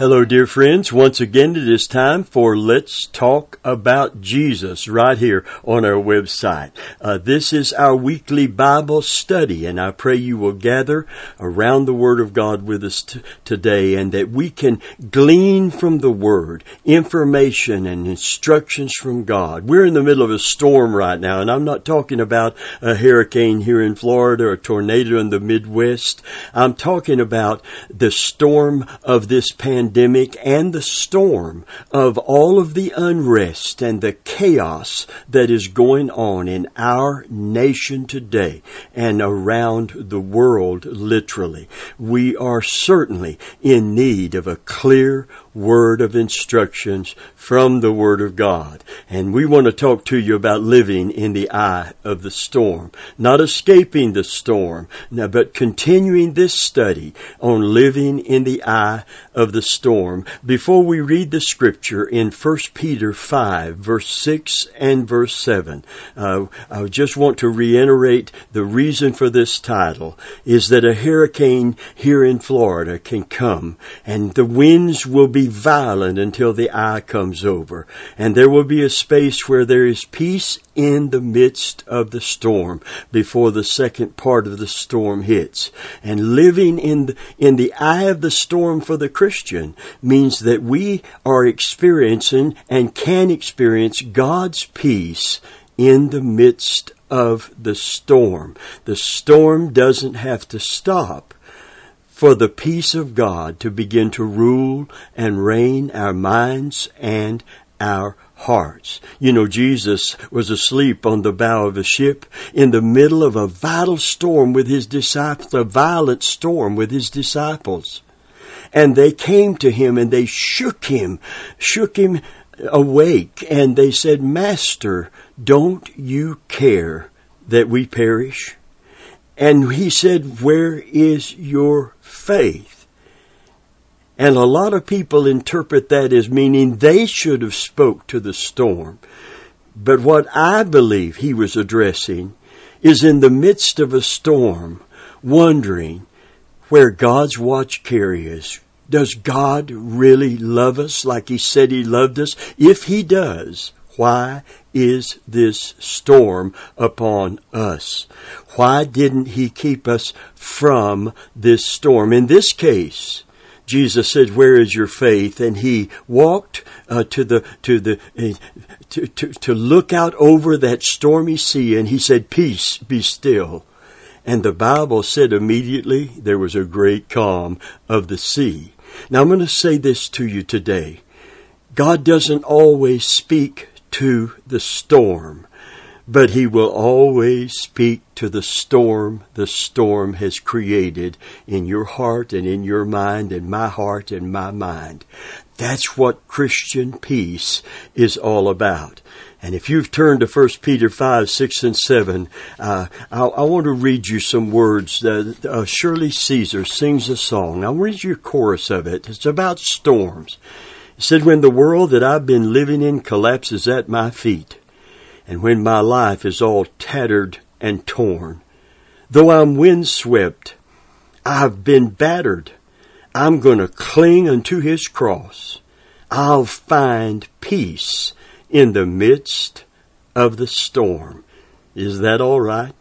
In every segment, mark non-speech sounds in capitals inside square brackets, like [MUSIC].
Hello, dear friends. Once again, it is time for Let's Talk About Jesus right here on our website. Uh, this is our weekly Bible study, and I pray you will gather around the Word of God with us t- today and that we can glean from the Word information and instructions from God. We're in the middle of a storm right now, and I'm not talking about a hurricane here in Florida or a tornado in the Midwest. I'm talking about the storm of this pandemic pandemic and the storm of all of the unrest and the chaos that is going on in our nation today and around the world literally. We are certainly in need of a clear word of instructions from the Word of God. And we want to talk to you about living in the eye of the storm. Not escaping the storm, but continuing this study on living in the eye of the storm. Before we read the scripture in 1 Peter 5, verse 6 and verse 7, uh, I just want to reiterate the reason for this title is that a hurricane here in Florida can come and the winds will be violent until the eye comes over. And there will be a space where there is peace in the midst of the storm before the second part of the storm hits. And living in the, in the eye of the storm for the Christian means that we are experiencing and can experience God's peace in the midst of the storm. The storm doesn't have to stop for the peace of God to begin to rule and reign our minds and our hearts. You know, Jesus was asleep on the bow of a ship in the middle of a vital storm with his disciples, a violent storm with his disciples. And they came to him and they shook him, shook him awake, and they said, Master, don't you care that we perish? And he said, Where is your faith? And a lot of people interpret that as meaning they should have spoke to the storm. But what I believe he was addressing is in the midst of a storm, wondering where God's watch carriers. Does God really love us like he said he loved us? If he does, why is this storm upon us? Why didn't he keep us from this storm? In this case, Jesus said, "Where is your faith?" And he walked uh, to the to the uh, to, to to look out over that stormy sea, and he said, "Peace, be still." And the Bible said immediately there was a great calm of the sea. Now I'm going to say this to you today. God doesn't always speak to the storm, but he will always speak to the storm the storm has created in your heart and in your mind and my heart and my mind. That's what Christian peace is all about. And if you've turned to 1 Peter 5, 6, and 7, uh, I, I, want to read you some words. Uh, uh, Shirley Caesar sings a song. I'll read you a chorus of it. It's about storms. Said, When the world that I've been living in collapses at my feet, and when my life is all tattered and torn, though I'm windswept, I've been battered, I'm going to cling unto his cross. I'll find peace in the midst of the storm. Is that all right?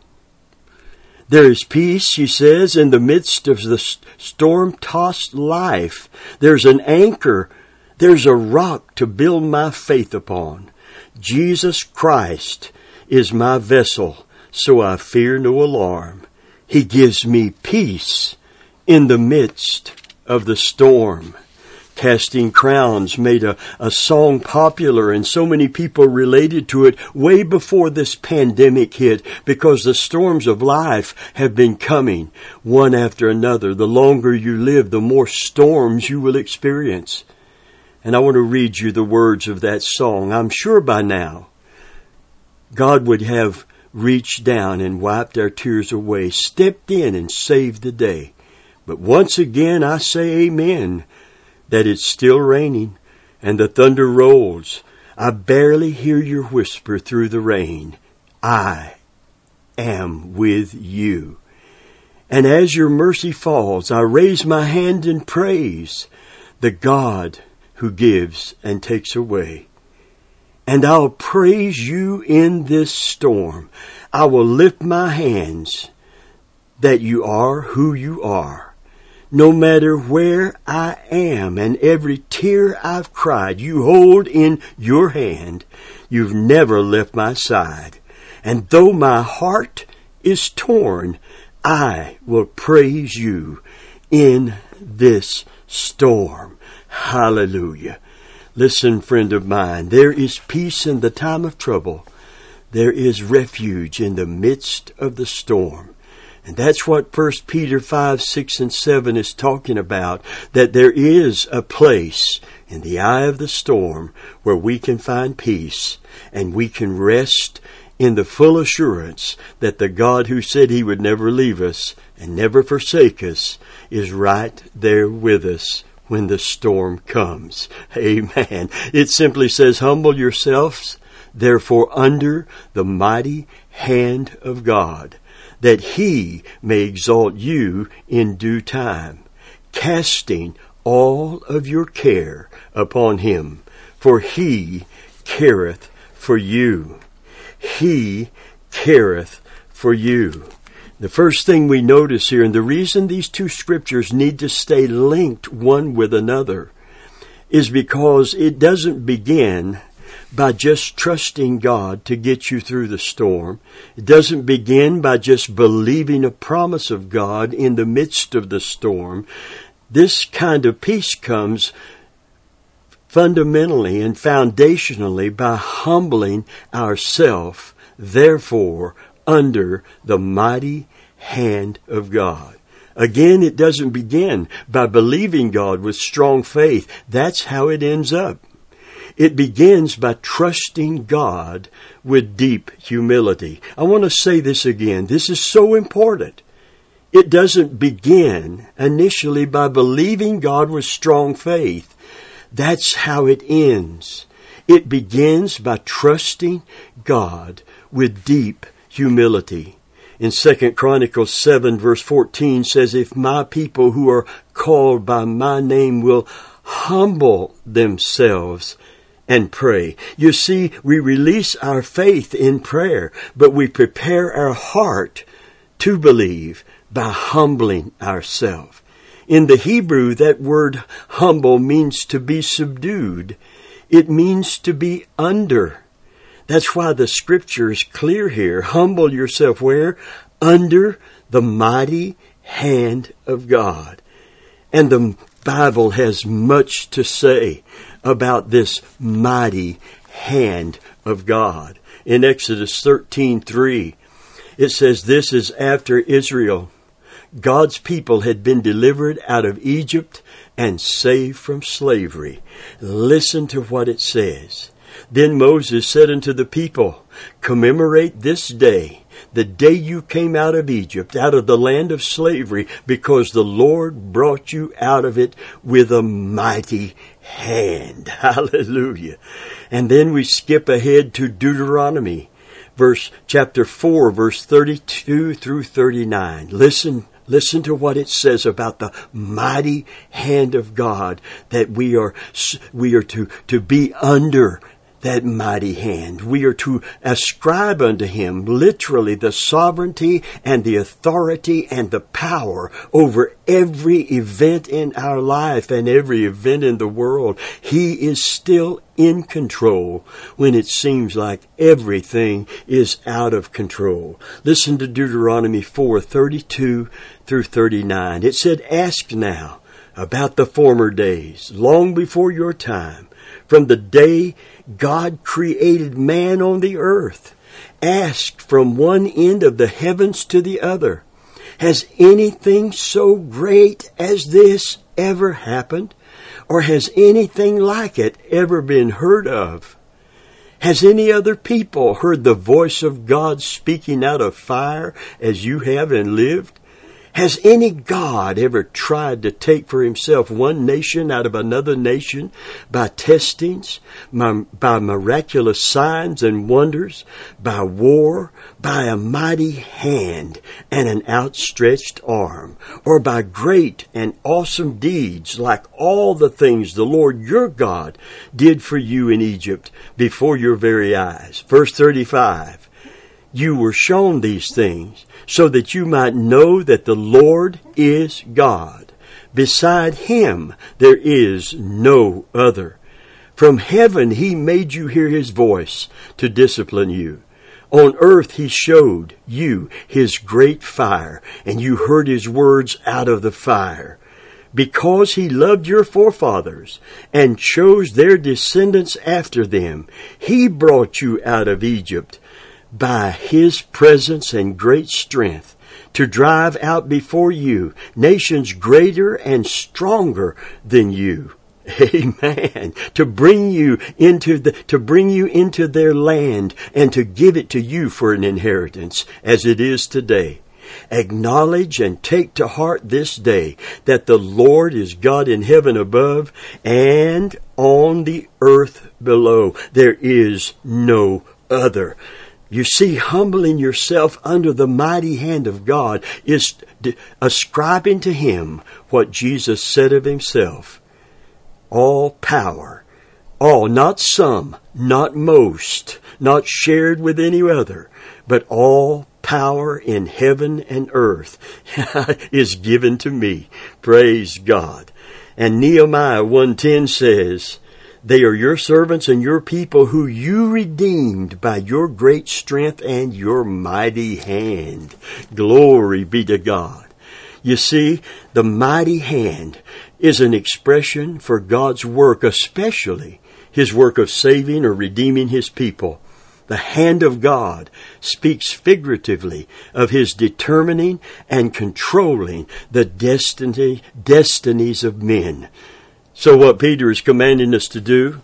There is peace, he says, in the midst of the storm tossed life. There's an anchor there's a rock to build my faith upon. Jesus Christ is my vessel, so I fear no alarm. He gives me peace in the midst of the storm. Casting Crowns made a, a song popular and so many people related to it way before this pandemic hit because the storms of life have been coming one after another. The longer you live, the more storms you will experience. And I want to read you the words of that song. I'm sure by now God would have reached down and wiped our tears away, stepped in and saved the day. But once again I say amen that it's still raining and the thunder rolls. I barely hear your whisper through the rain. I am with you. And as your mercy falls, I raise my hand in praise the God who gives and takes away. And I'll praise you in this storm. I will lift my hands that you are who you are. No matter where I am and every tear I've cried, you hold in your hand. You've never left my side. And though my heart is torn, I will praise you in this storm. Hallelujah. Listen, friend of mine, there is peace in the time of trouble. There is refuge in the midst of the storm. And that's what 1 Peter 5, 6, and 7 is talking about, that there is a place in the eye of the storm where we can find peace and we can rest in the full assurance that the God who said he would never leave us and never forsake us is right there with us when the storm comes. Amen. It simply says, humble yourselves therefore under the mighty hand of God that he may exalt you in due time, casting all of your care upon him, for he careth for you. He careth for you. The first thing we notice here, and the reason these two scriptures need to stay linked one with another, is because it doesn't begin by just trusting God to get you through the storm. It doesn't begin by just believing a promise of God in the midst of the storm. This kind of peace comes fundamentally and foundationally by humbling ourselves, therefore, under the mighty hand of God. Again, it doesn't begin by believing God with strong faith. That's how it ends up. It begins by trusting God with deep humility. I want to say this again. This is so important. It doesn't begin initially by believing God with strong faith. That's how it ends. It begins by trusting God with deep humility. In 2 Chronicles 7 verse 14 says, If my people who are called by my name will humble themselves and pray. You see, we release our faith in prayer, but we prepare our heart to believe by humbling ourselves. In the Hebrew, that word humble means to be subdued. It means to be under. That's why the scripture is clear here. Humble yourself where? Under the mighty hand of God. And the Bible has much to say about this mighty hand of God. In Exodus 13:3, it says this is after Israel God's people had been delivered out of Egypt and saved from slavery. Listen to what it says. Then Moses said unto the people, Commemorate this day the day you came out of Egypt, out of the land of slavery, because the Lord brought you out of it with a mighty hand. [LAUGHS] Hallelujah. And then we skip ahead to Deuteronomy, verse, chapter 4, verse 32 through 39. Listen, Listen to what it says about the mighty hand of God that we are, we are to, to be under that mighty hand. We are to ascribe unto him literally the sovereignty and the authority and the power over every event in our life and every event in the world. He is still in control when it seems like everything is out of control. Listen to Deuteronomy 4:32 through 39. It said, "Ask now about the former days, long before your time, from the day God created man on the earth, asked from one end of the heavens to the other, has anything so great as this ever happened? Or has anything like it ever been heard of? Has any other people heard the voice of God speaking out of fire as you have and lived? Has any God ever tried to take for himself one nation out of another nation by testings, by miraculous signs and wonders, by war, by a mighty hand and an outstretched arm, or by great and awesome deeds like all the things the Lord your God did for you in Egypt before your very eyes? Verse 35. You were shown these things so that you might know that the Lord is God. Beside him there is no other. From heaven he made you hear his voice to discipline you. On earth he showed you his great fire, and you heard his words out of the fire. Because he loved your forefathers and chose their descendants after them, he brought you out of Egypt by his presence and great strength to drive out before you nations greater and stronger than you. [LAUGHS] Amen. To bring you into the, to bring you into their land and to give it to you for an inheritance as it is today. Acknowledge and take to heart this day that the Lord is God in heaven above and on the earth below. There is no other. You see, humbling yourself under the mighty hand of God is ascribing to Him what Jesus said of Himself. All power, all, not some, not most, not shared with any other, but all power in heaven and earth [LAUGHS] is given to me. Praise God. And Nehemiah 110 says, they are your servants and your people who you redeemed by your great strength and your mighty hand. Glory be to God. You see, the mighty hand is an expression for God's work, especially His work of saving or redeeming His people. The hand of God speaks figuratively of His determining and controlling the destiny, destinies of men. So what Peter is commanding us to do,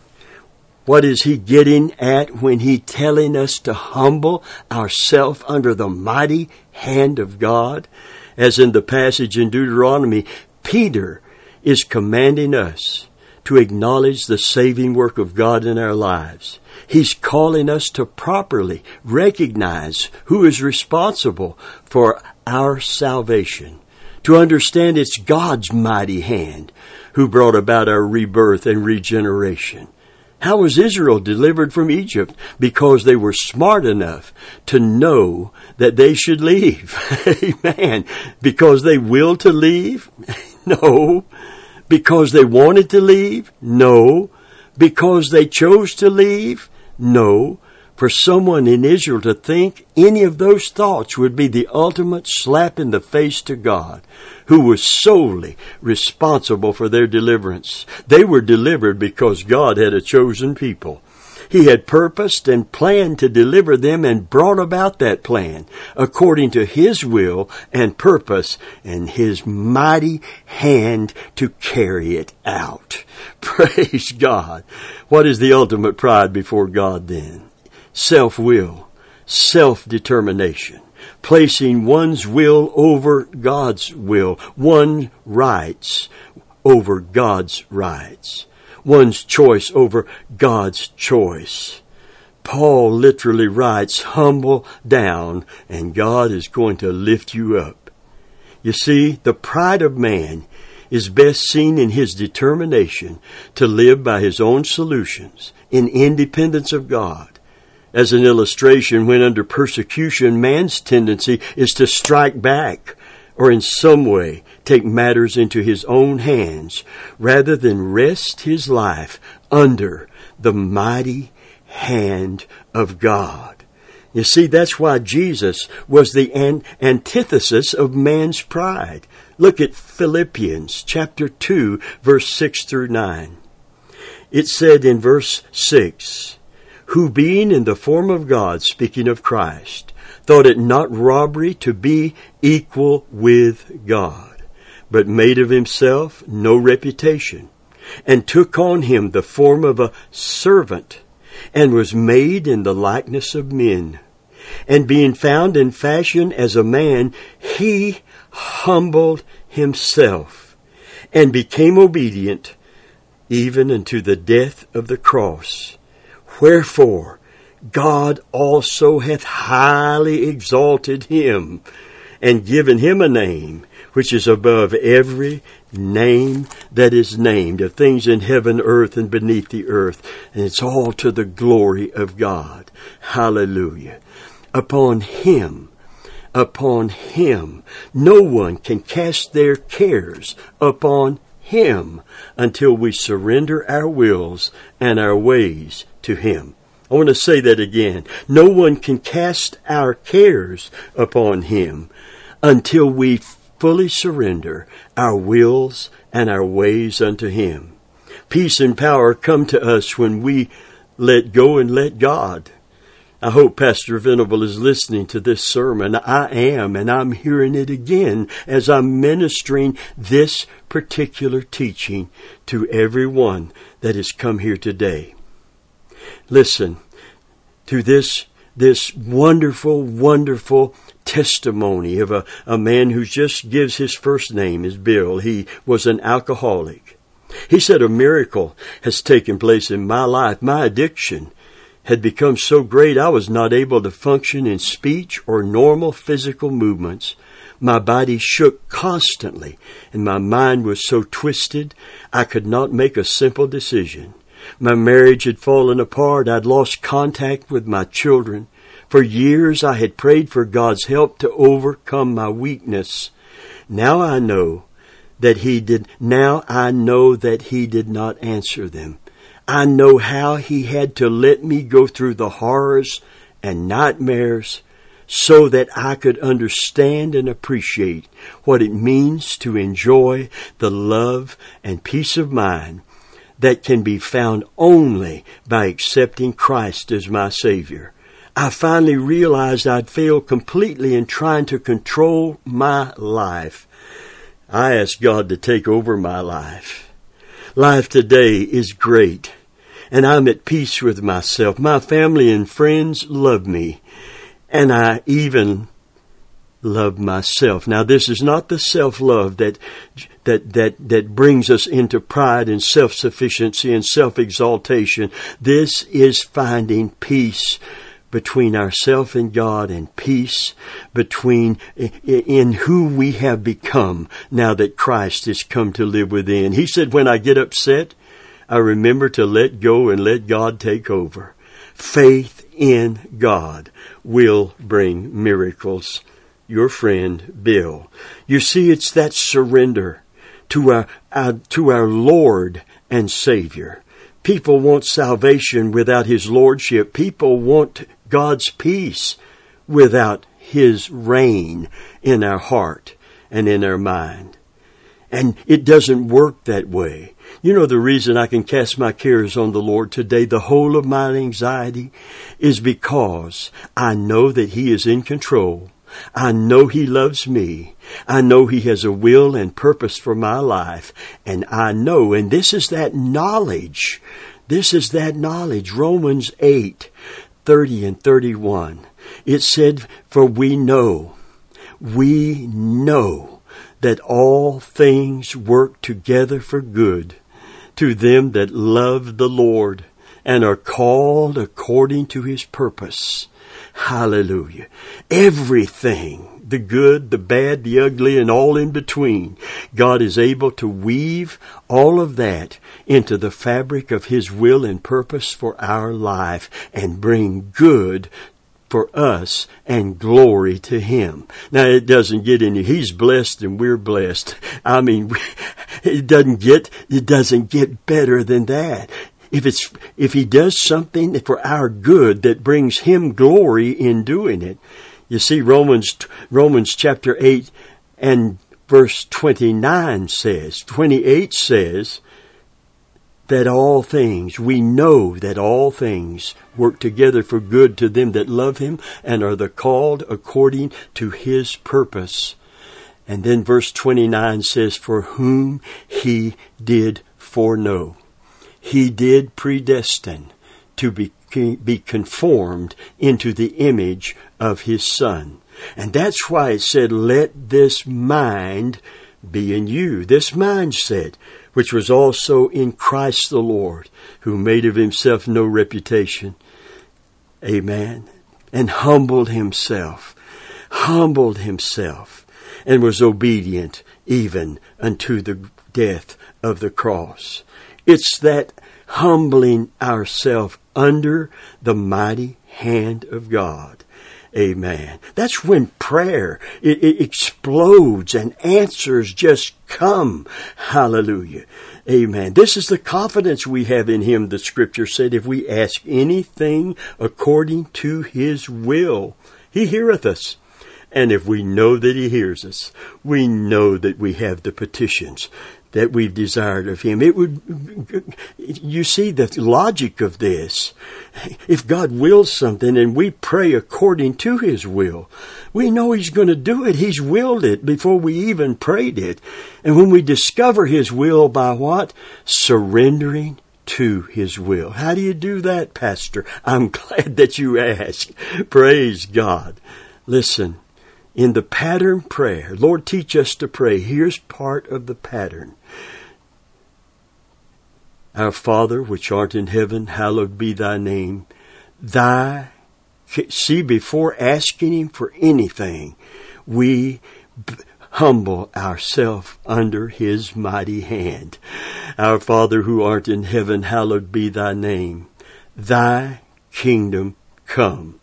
what is he getting at when he telling us to humble ourselves under the mighty hand of God? As in the passage in Deuteronomy, Peter is commanding us to acknowledge the saving work of God in our lives. He's calling us to properly recognize who is responsible for our salvation, to understand it's God's mighty hand who brought about our rebirth and regeneration. How was Israel delivered from Egypt? Because they were smart enough to know that they should leave. [LAUGHS] Amen. Because they willed to leave? [LAUGHS] No. Because they wanted to leave? No. Because they chose to leave? No for someone in Israel to think any of those thoughts would be the ultimate slap in the face to God, who was solely responsible for their deliverance. They were delivered because God had a chosen people. He had purposed and planned to deliver them and brought about that plan according to His will and purpose and His mighty hand to carry it out. [LAUGHS] Praise God. What is the ultimate pride before God then? Self will, self determination, placing one's will over God's will, one's rights over God's rights, one's choice over God's choice. Paul literally writes, humble down and God is going to lift you up. You see, the pride of man is best seen in his determination to live by his own solutions in independence of God. As an illustration, when under persecution, man's tendency is to strike back or in some way take matters into his own hands rather than rest his life under the mighty hand of God. You see, that's why Jesus was the an- antithesis of man's pride. Look at Philippians chapter 2 verse 6 through 9. It said in verse 6, who being in the form of God, speaking of Christ, thought it not robbery to be equal with God, but made of himself no reputation, and took on him the form of a servant, and was made in the likeness of men. And being found in fashion as a man, he humbled himself and became obedient even unto the death of the cross. Wherefore God also hath highly exalted him and given him a name which is above every name that is named of things in heaven, earth, and beneath the earth. And it's all to the glory of God. Hallelujah. Upon him, upon him, no one can cast their cares upon him until we surrender our wills and our ways to him. I want to say that again. No one can cast our cares upon him until we fully surrender our wills and our ways unto him. Peace and power come to us when we let go and let God. I hope Pastor Venable is listening to this sermon. I am, and I'm hearing it again as I'm ministering this particular teaching to everyone that has come here today. Listen to this, this wonderful, wonderful testimony of a, a man who just gives his first name is Bill. He was an alcoholic. He said a miracle has taken place in my life. My addiction had become so great I was not able to function in speech or normal physical movements. My body shook constantly and my mind was so twisted I could not make a simple decision. My marriage had fallen apart. I'd lost contact with my children. For years I had prayed for God's help to overcome my weakness. Now I know that He did, now I know that He did not answer them. I know how he had to let me go through the horrors and nightmares so that I could understand and appreciate what it means to enjoy the love and peace of mind that can be found only by accepting Christ as my Savior. I finally realized I'd failed completely in trying to control my life. I asked God to take over my life. Life today is great, and I'm at peace with myself. My family and friends love me, and I even love myself. Now, this is not the self-love that that that that brings us into pride and self-sufficiency and self-exaltation. This is finding peace between ourself and God and peace between in who we have become now that Christ has come to live within. He said, when I get upset, I remember to let go and let God take over. Faith in God will bring miracles. Your friend Bill. You see, it's that surrender to our, our to our Lord and Savior. People want salvation without His Lordship. People want God's peace without His reign in our heart and in our mind. And it doesn't work that way. You know the reason I can cast my cares on the Lord today, the whole of my anxiety, is because I know that He is in control. I know He loves me. I know He has a will and purpose for my life. And I know, and this is that knowledge. This is that knowledge. Romans 8, 30 and 31. It said, For we know, we know that all things work together for good to them that love the Lord and are called according to his purpose. Hallelujah. Everything the good, the bad, the ugly, and all in between. God is able to weave all of that into the fabric of His will and purpose for our life and bring good for us and glory to Him. Now it doesn't get any, He's blessed and we're blessed. I mean, [LAUGHS] it doesn't get, it doesn't get better than that if it's if he does something for our good that brings him glory in doing it you see, Romans, Romans chapter 8 and verse 29 says, 28 says, that all things, we know that all things work together for good to them that love him and are the called according to his purpose. And then verse 29 says, for whom he did foreknow. He did predestine to be be conformed into the image of his son. And that's why it said, let this mind be in you. This mindset, which was also in Christ the Lord, who made of himself no reputation. Amen. And humbled himself, humbled himself, and was obedient even unto the death of the cross. It's that humbling ourselves under the mighty hand of God. Amen. That's when prayer, it, it, explodes and answers just come. Hallelujah. Amen. This is the confidence we have in Him, the scripture said, if we ask anything according to His will, He heareth us. And if we know that He hears us, we know that we have the petitions that we've desired of him. It would, you see the logic of this. If God wills something and we pray according to his will, we know he's going to do it. He's willed it before we even prayed it. And when we discover his will by what? Surrendering to his will. How do you do that, Pastor? I'm [LAUGHS] glad that you asked. Praise God. Listen, in the pattern prayer, Lord, teach us to pray. Here's part of the pattern. Our Father, which art in heaven, hallowed be thy name. Thy, see, before asking him for anything, we b- humble ourselves under his mighty hand. Our Father who art in heaven, hallowed be thy name. Thy kingdom come.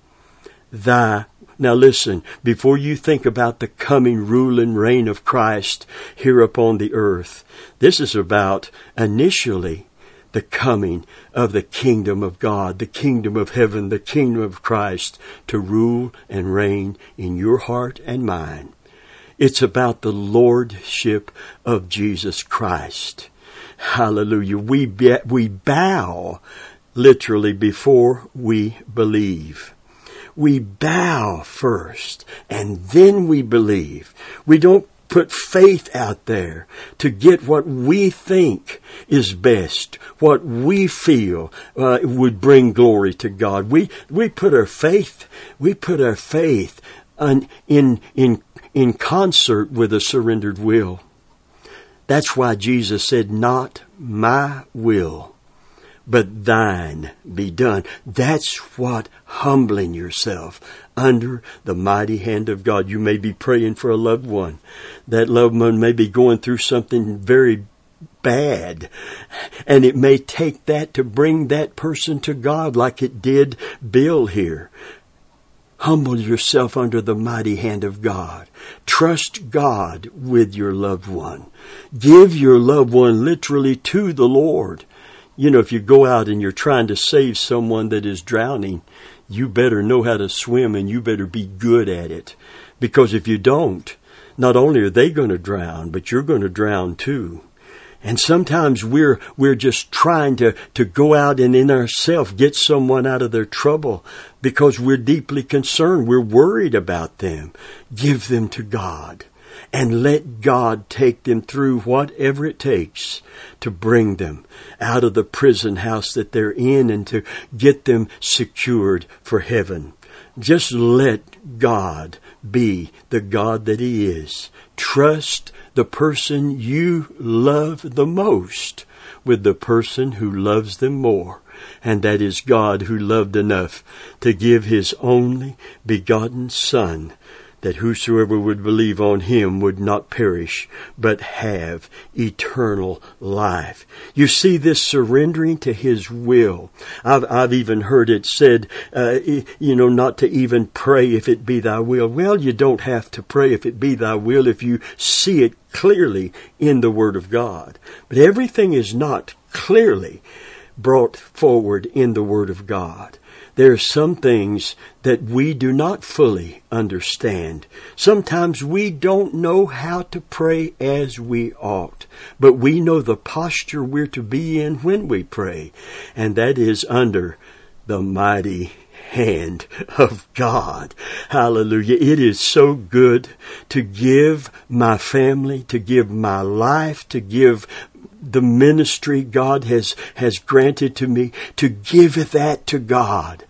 Thy now listen, before you think about the coming rule and reign of Christ here upon the earth, this is about initially the coming of the kingdom of God, the kingdom of heaven, the kingdom of Christ to rule and reign in your heart and mine. It's about the lordship of Jesus Christ. Hallelujah. We, be, we bow literally before we believe. We bow first and then we believe. We don't put faith out there to get what we think is best, what we feel uh, would bring glory to God. We we put our faith we put our faith in in in concert with a surrendered will. That's why Jesus said, "Not my will." But thine be done. That's what humbling yourself under the mighty hand of God. You may be praying for a loved one. That loved one may be going through something very bad. And it may take that to bring that person to God like it did Bill here. Humble yourself under the mighty hand of God. Trust God with your loved one. Give your loved one literally to the Lord you know, if you go out and you're trying to save someone that is drowning, you better know how to swim and you better be good at it. Because if you don't, not only are they going to drown, but you're going to drown too. And sometimes we're, we're just trying to, to go out and in ourselves get someone out of their trouble because we're deeply concerned. We're worried about them. Give them to God and let God take them through whatever it takes to bring them out of the prison house that they're in and to get them secured for heaven. Just let God be the God that He is. Trust the person you love the most with the person who loves them more. And that is God who loved enough to give His only begotten Son that whosoever would believe on him would not perish, but have eternal life. You see this surrendering to his will. I've, I've even heard it said, uh, you know, not to even pray if it be thy will. Well, you don't have to pray if it be thy will if you see it clearly in the Word of God. But everything is not clearly brought forward in the Word of God there are some things that we do not fully understand. Sometimes we don't know how to pray as we ought, but we know the posture we're to be in when we pray, and that is under the mighty hand of God. Hallelujah. It is so good to give my family, to give my life, to give the ministry God has, has granted to me to give that to God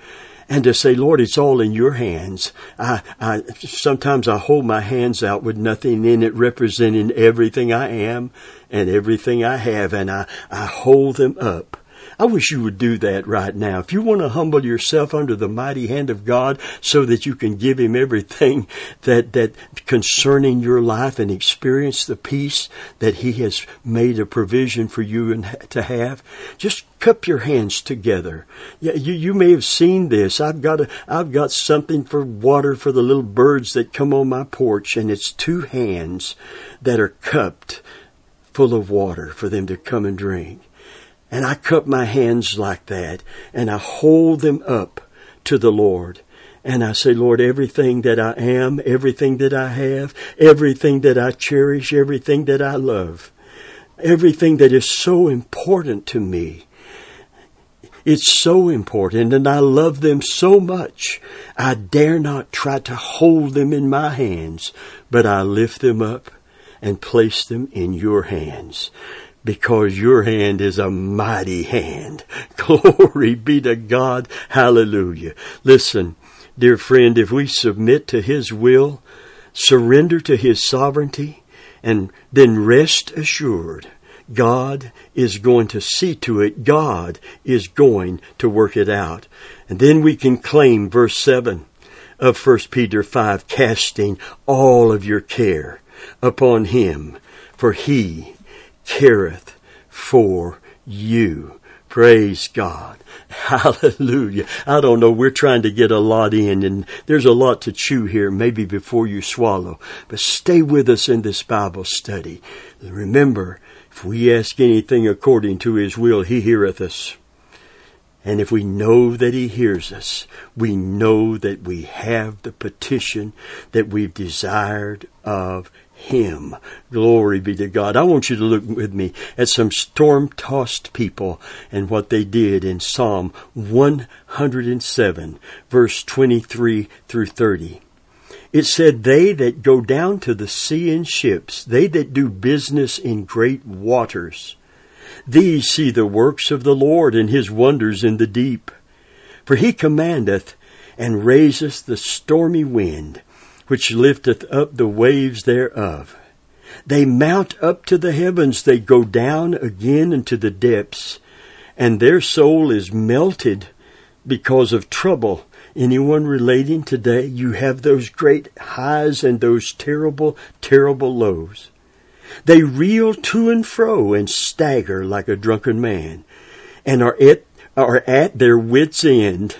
and to say, Lord, it's all in your hands. I, I, sometimes I hold my hands out with nothing in it representing everything I am and everything I have and I, I hold them up I wish you would do that right now. If you want to humble yourself under the mighty hand of God so that you can give Him everything that, that concerning your life and experience the peace that He has made a provision for you and to have, just cup your hands together. Yeah, you, you may have seen this. I've got a, I've got something for water for the little birds that come on my porch and it's two hands that are cupped full of water for them to come and drink. And I cup my hands like that and I hold them up to the Lord. And I say, Lord, everything that I am, everything that I have, everything that I cherish, everything that I love, everything that is so important to me, it's so important and I love them so much. I dare not try to hold them in my hands, but I lift them up and place them in your hands because your hand is a mighty hand. [LAUGHS] Glory be to God. Hallelujah. Listen, dear friend, if we submit to His will, surrender to His sovereignty, and then rest assured, God is going to see to it. God is going to work it out. And then we can claim verse 7 of 1 Peter 5, casting all of your care upon Him, for He careth for you. Praise God. [LAUGHS] Hallelujah. I don't know. We're trying to get a lot in and there's a lot to chew here, maybe before you swallow. But stay with us in this Bible study. Remember, if we ask anything according to His will, He heareth us. And if we know that He hears us, we know that we have the petition that we've desired of him. Glory be to God. I want you to look with me at some storm tossed people and what they did in Psalm 107, verse 23 through 30. It said, They that go down to the sea in ships, they that do business in great waters, these see the works of the Lord and his wonders in the deep. For he commandeth and raiseth the stormy wind which lifteth up the waves thereof. They mount up to the heavens, they go down again into the depths, and their soul is melted because of trouble. Anyone relating today, you have those great highs and those terrible, terrible lows. They reel to and fro and stagger like a drunken man, and are at are at their wits' end.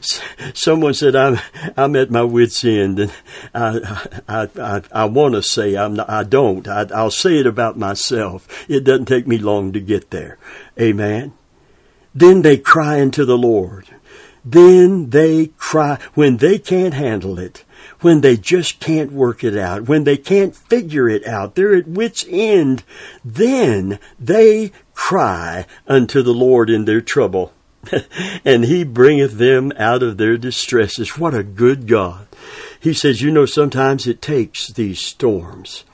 [LAUGHS] someone said, "I'm I'm at my wits' end," and I I I, I want to say I'm not, I don't. I, I'll say it about myself. It doesn't take me long to get there. Amen. Then they cry unto the Lord. Then they cry when they can't handle it when they just can't work it out, when they can't figure it out, they're at wits' end, then they cry unto the Lord in their trouble. [LAUGHS] and he bringeth them out of their distresses. What a good God. He says, you know, sometimes it takes these storms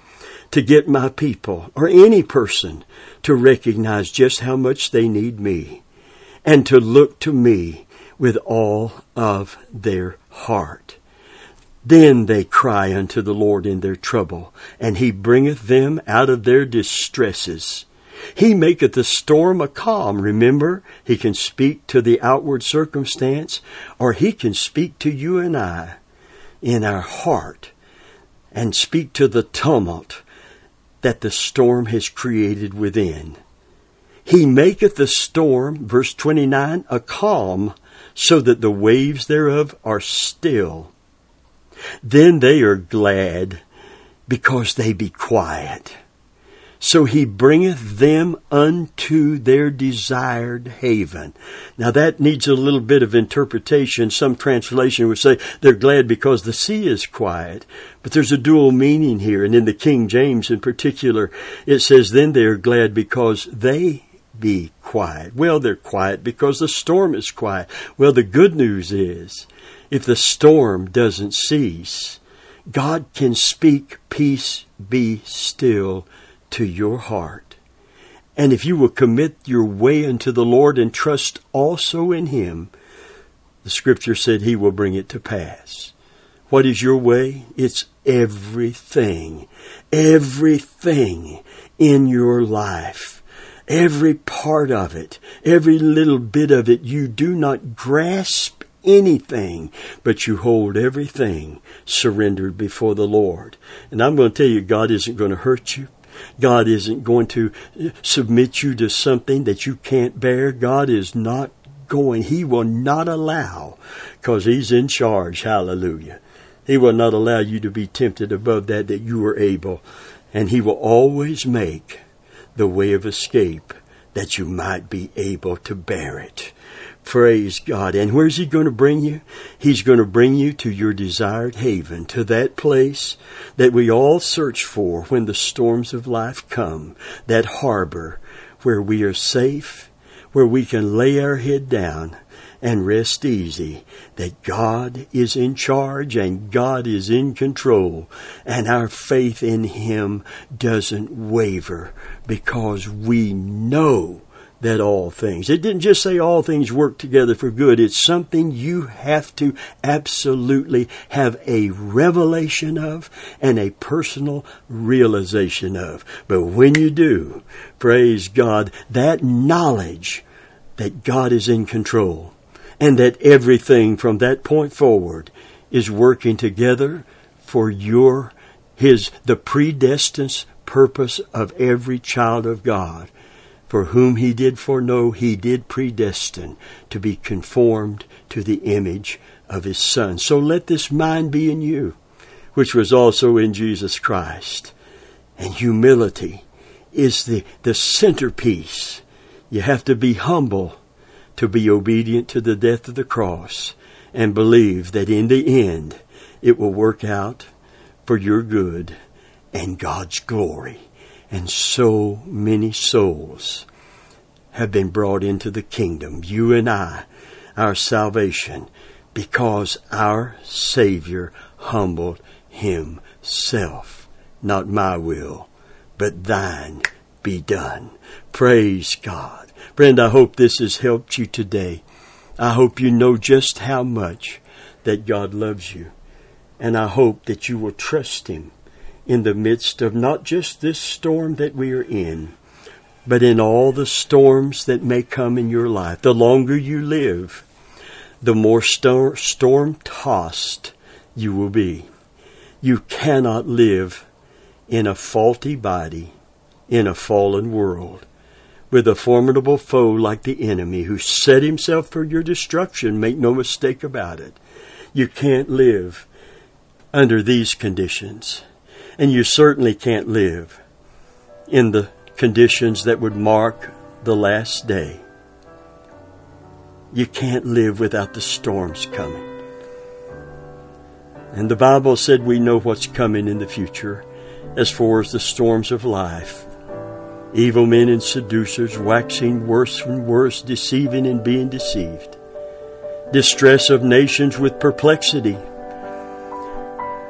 to get my people or any person to recognize just how much they need me and to look to me with all of their heart. Then they cry unto the Lord in their trouble, and he bringeth them out of their distresses. He maketh the storm a calm. Remember, he can speak to the outward circumstance, or he can speak to you and I in our heart and speak to the tumult that the storm has created within. He maketh the storm, verse 29, a calm, so that the waves thereof are still. Then they are glad because they be quiet. So he bringeth them unto their desired haven. Now that needs a little bit of interpretation. Some translation would say they're glad because the sea is quiet. But there's a dual meaning here. And in the King James in particular, it says, then they are glad because they be quiet. Well, they're quiet because the storm is quiet. Well, the good news is, if the storm doesn't cease, God can speak, peace be still to your heart. And if you will commit your way unto the Lord and trust also in Him, the scripture said he will bring it to pass. What is your way? It's everything. Everything in your life. Every part of it. Every little bit of it. You do not grasp anything, but you hold everything surrendered before the Lord. And I'm going to tell you, God isn't going to hurt you. God isn't going to submit you to something that you can't bear. God is not going. He will not allow, because He's in charge. Hallelujah. He will not allow you to be tempted above that that you are able. And He will always make the way of escape that you might be able to bear it. Praise God. And where's He going to bring you? He's going to bring you to your desired haven, to that place that we all search for when the storms of life come, that harbor where we are safe, where we can lay our head down and rest easy that God is in charge and God is in control and our faith in Him doesn't waver because we know that all things. It didn't just say all things work together for good. It's something you have to absolutely have a revelation of and a personal realization of. But when you do, praise God, that knowledge that God is in control and that everything from that point forward is working together for your, his, the predestined purpose of every child of God for whom he did foreknow, he did predestine to be conformed to the image of his Son. So let this mind be in you, which was also in Jesus Christ. And humility is the, the centerpiece. You have to be humble to be obedient to the death of the cross and believe that in the end it will work out for your good and God's glory and so many souls have been brought into the kingdom. You and I, our salvation, because our Savior humbled himself. Not my will, but thine be done. Praise God. Friend, I hope this has helped you today. I hope you know just how much that God loves you. And I hope that you will trust Him in the midst of not just this storm that we are in, but in all the storms that may come in your life. The longer you live, the more storm tossed you will be. You cannot live in a faulty body in a fallen world with a formidable foe like the enemy who set himself for your destruction. Make no mistake about it. You can't live under these conditions. And you certainly can't live in the conditions that would mark the last day. You can't live without the storms coming. And the Bible said we know what's coming in the future as far as the storms of life. Evil men and seducers waxing worse and worse, deceiving and being deceived. Distress of nations with perplexity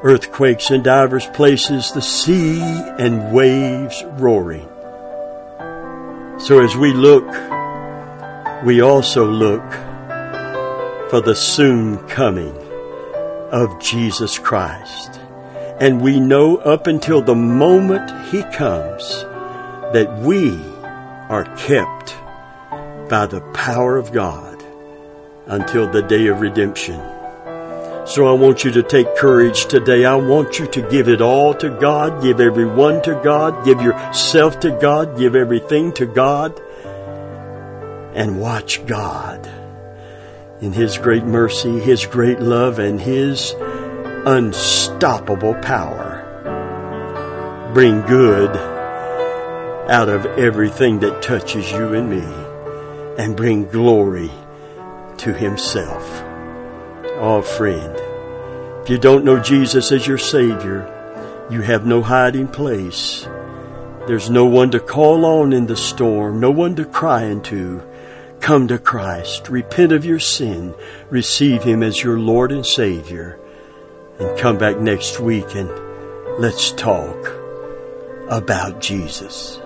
earthquakes in divers places, the sea and waves roaring. So as we look, we also look for the soon coming of Jesus Christ. And we know up until the moment He comes that we are kept by the power of God until the day of redemption. So I want you to take courage today. I want you to give it all to God, give everyone to God, give yourself to God, give everything to God, and watch God in His great mercy, His great love, and His unstoppable power. Bring good out of everything that touches you and me and bring glory to Himself. Oh, friend, if you don't know Jesus as your Savior, you have no hiding place. There's no one to call on in the storm, no one to cry into. Come to Christ, repent of your sin, receive Him as your Lord and Savior, and come back next week and let's talk about Jesus.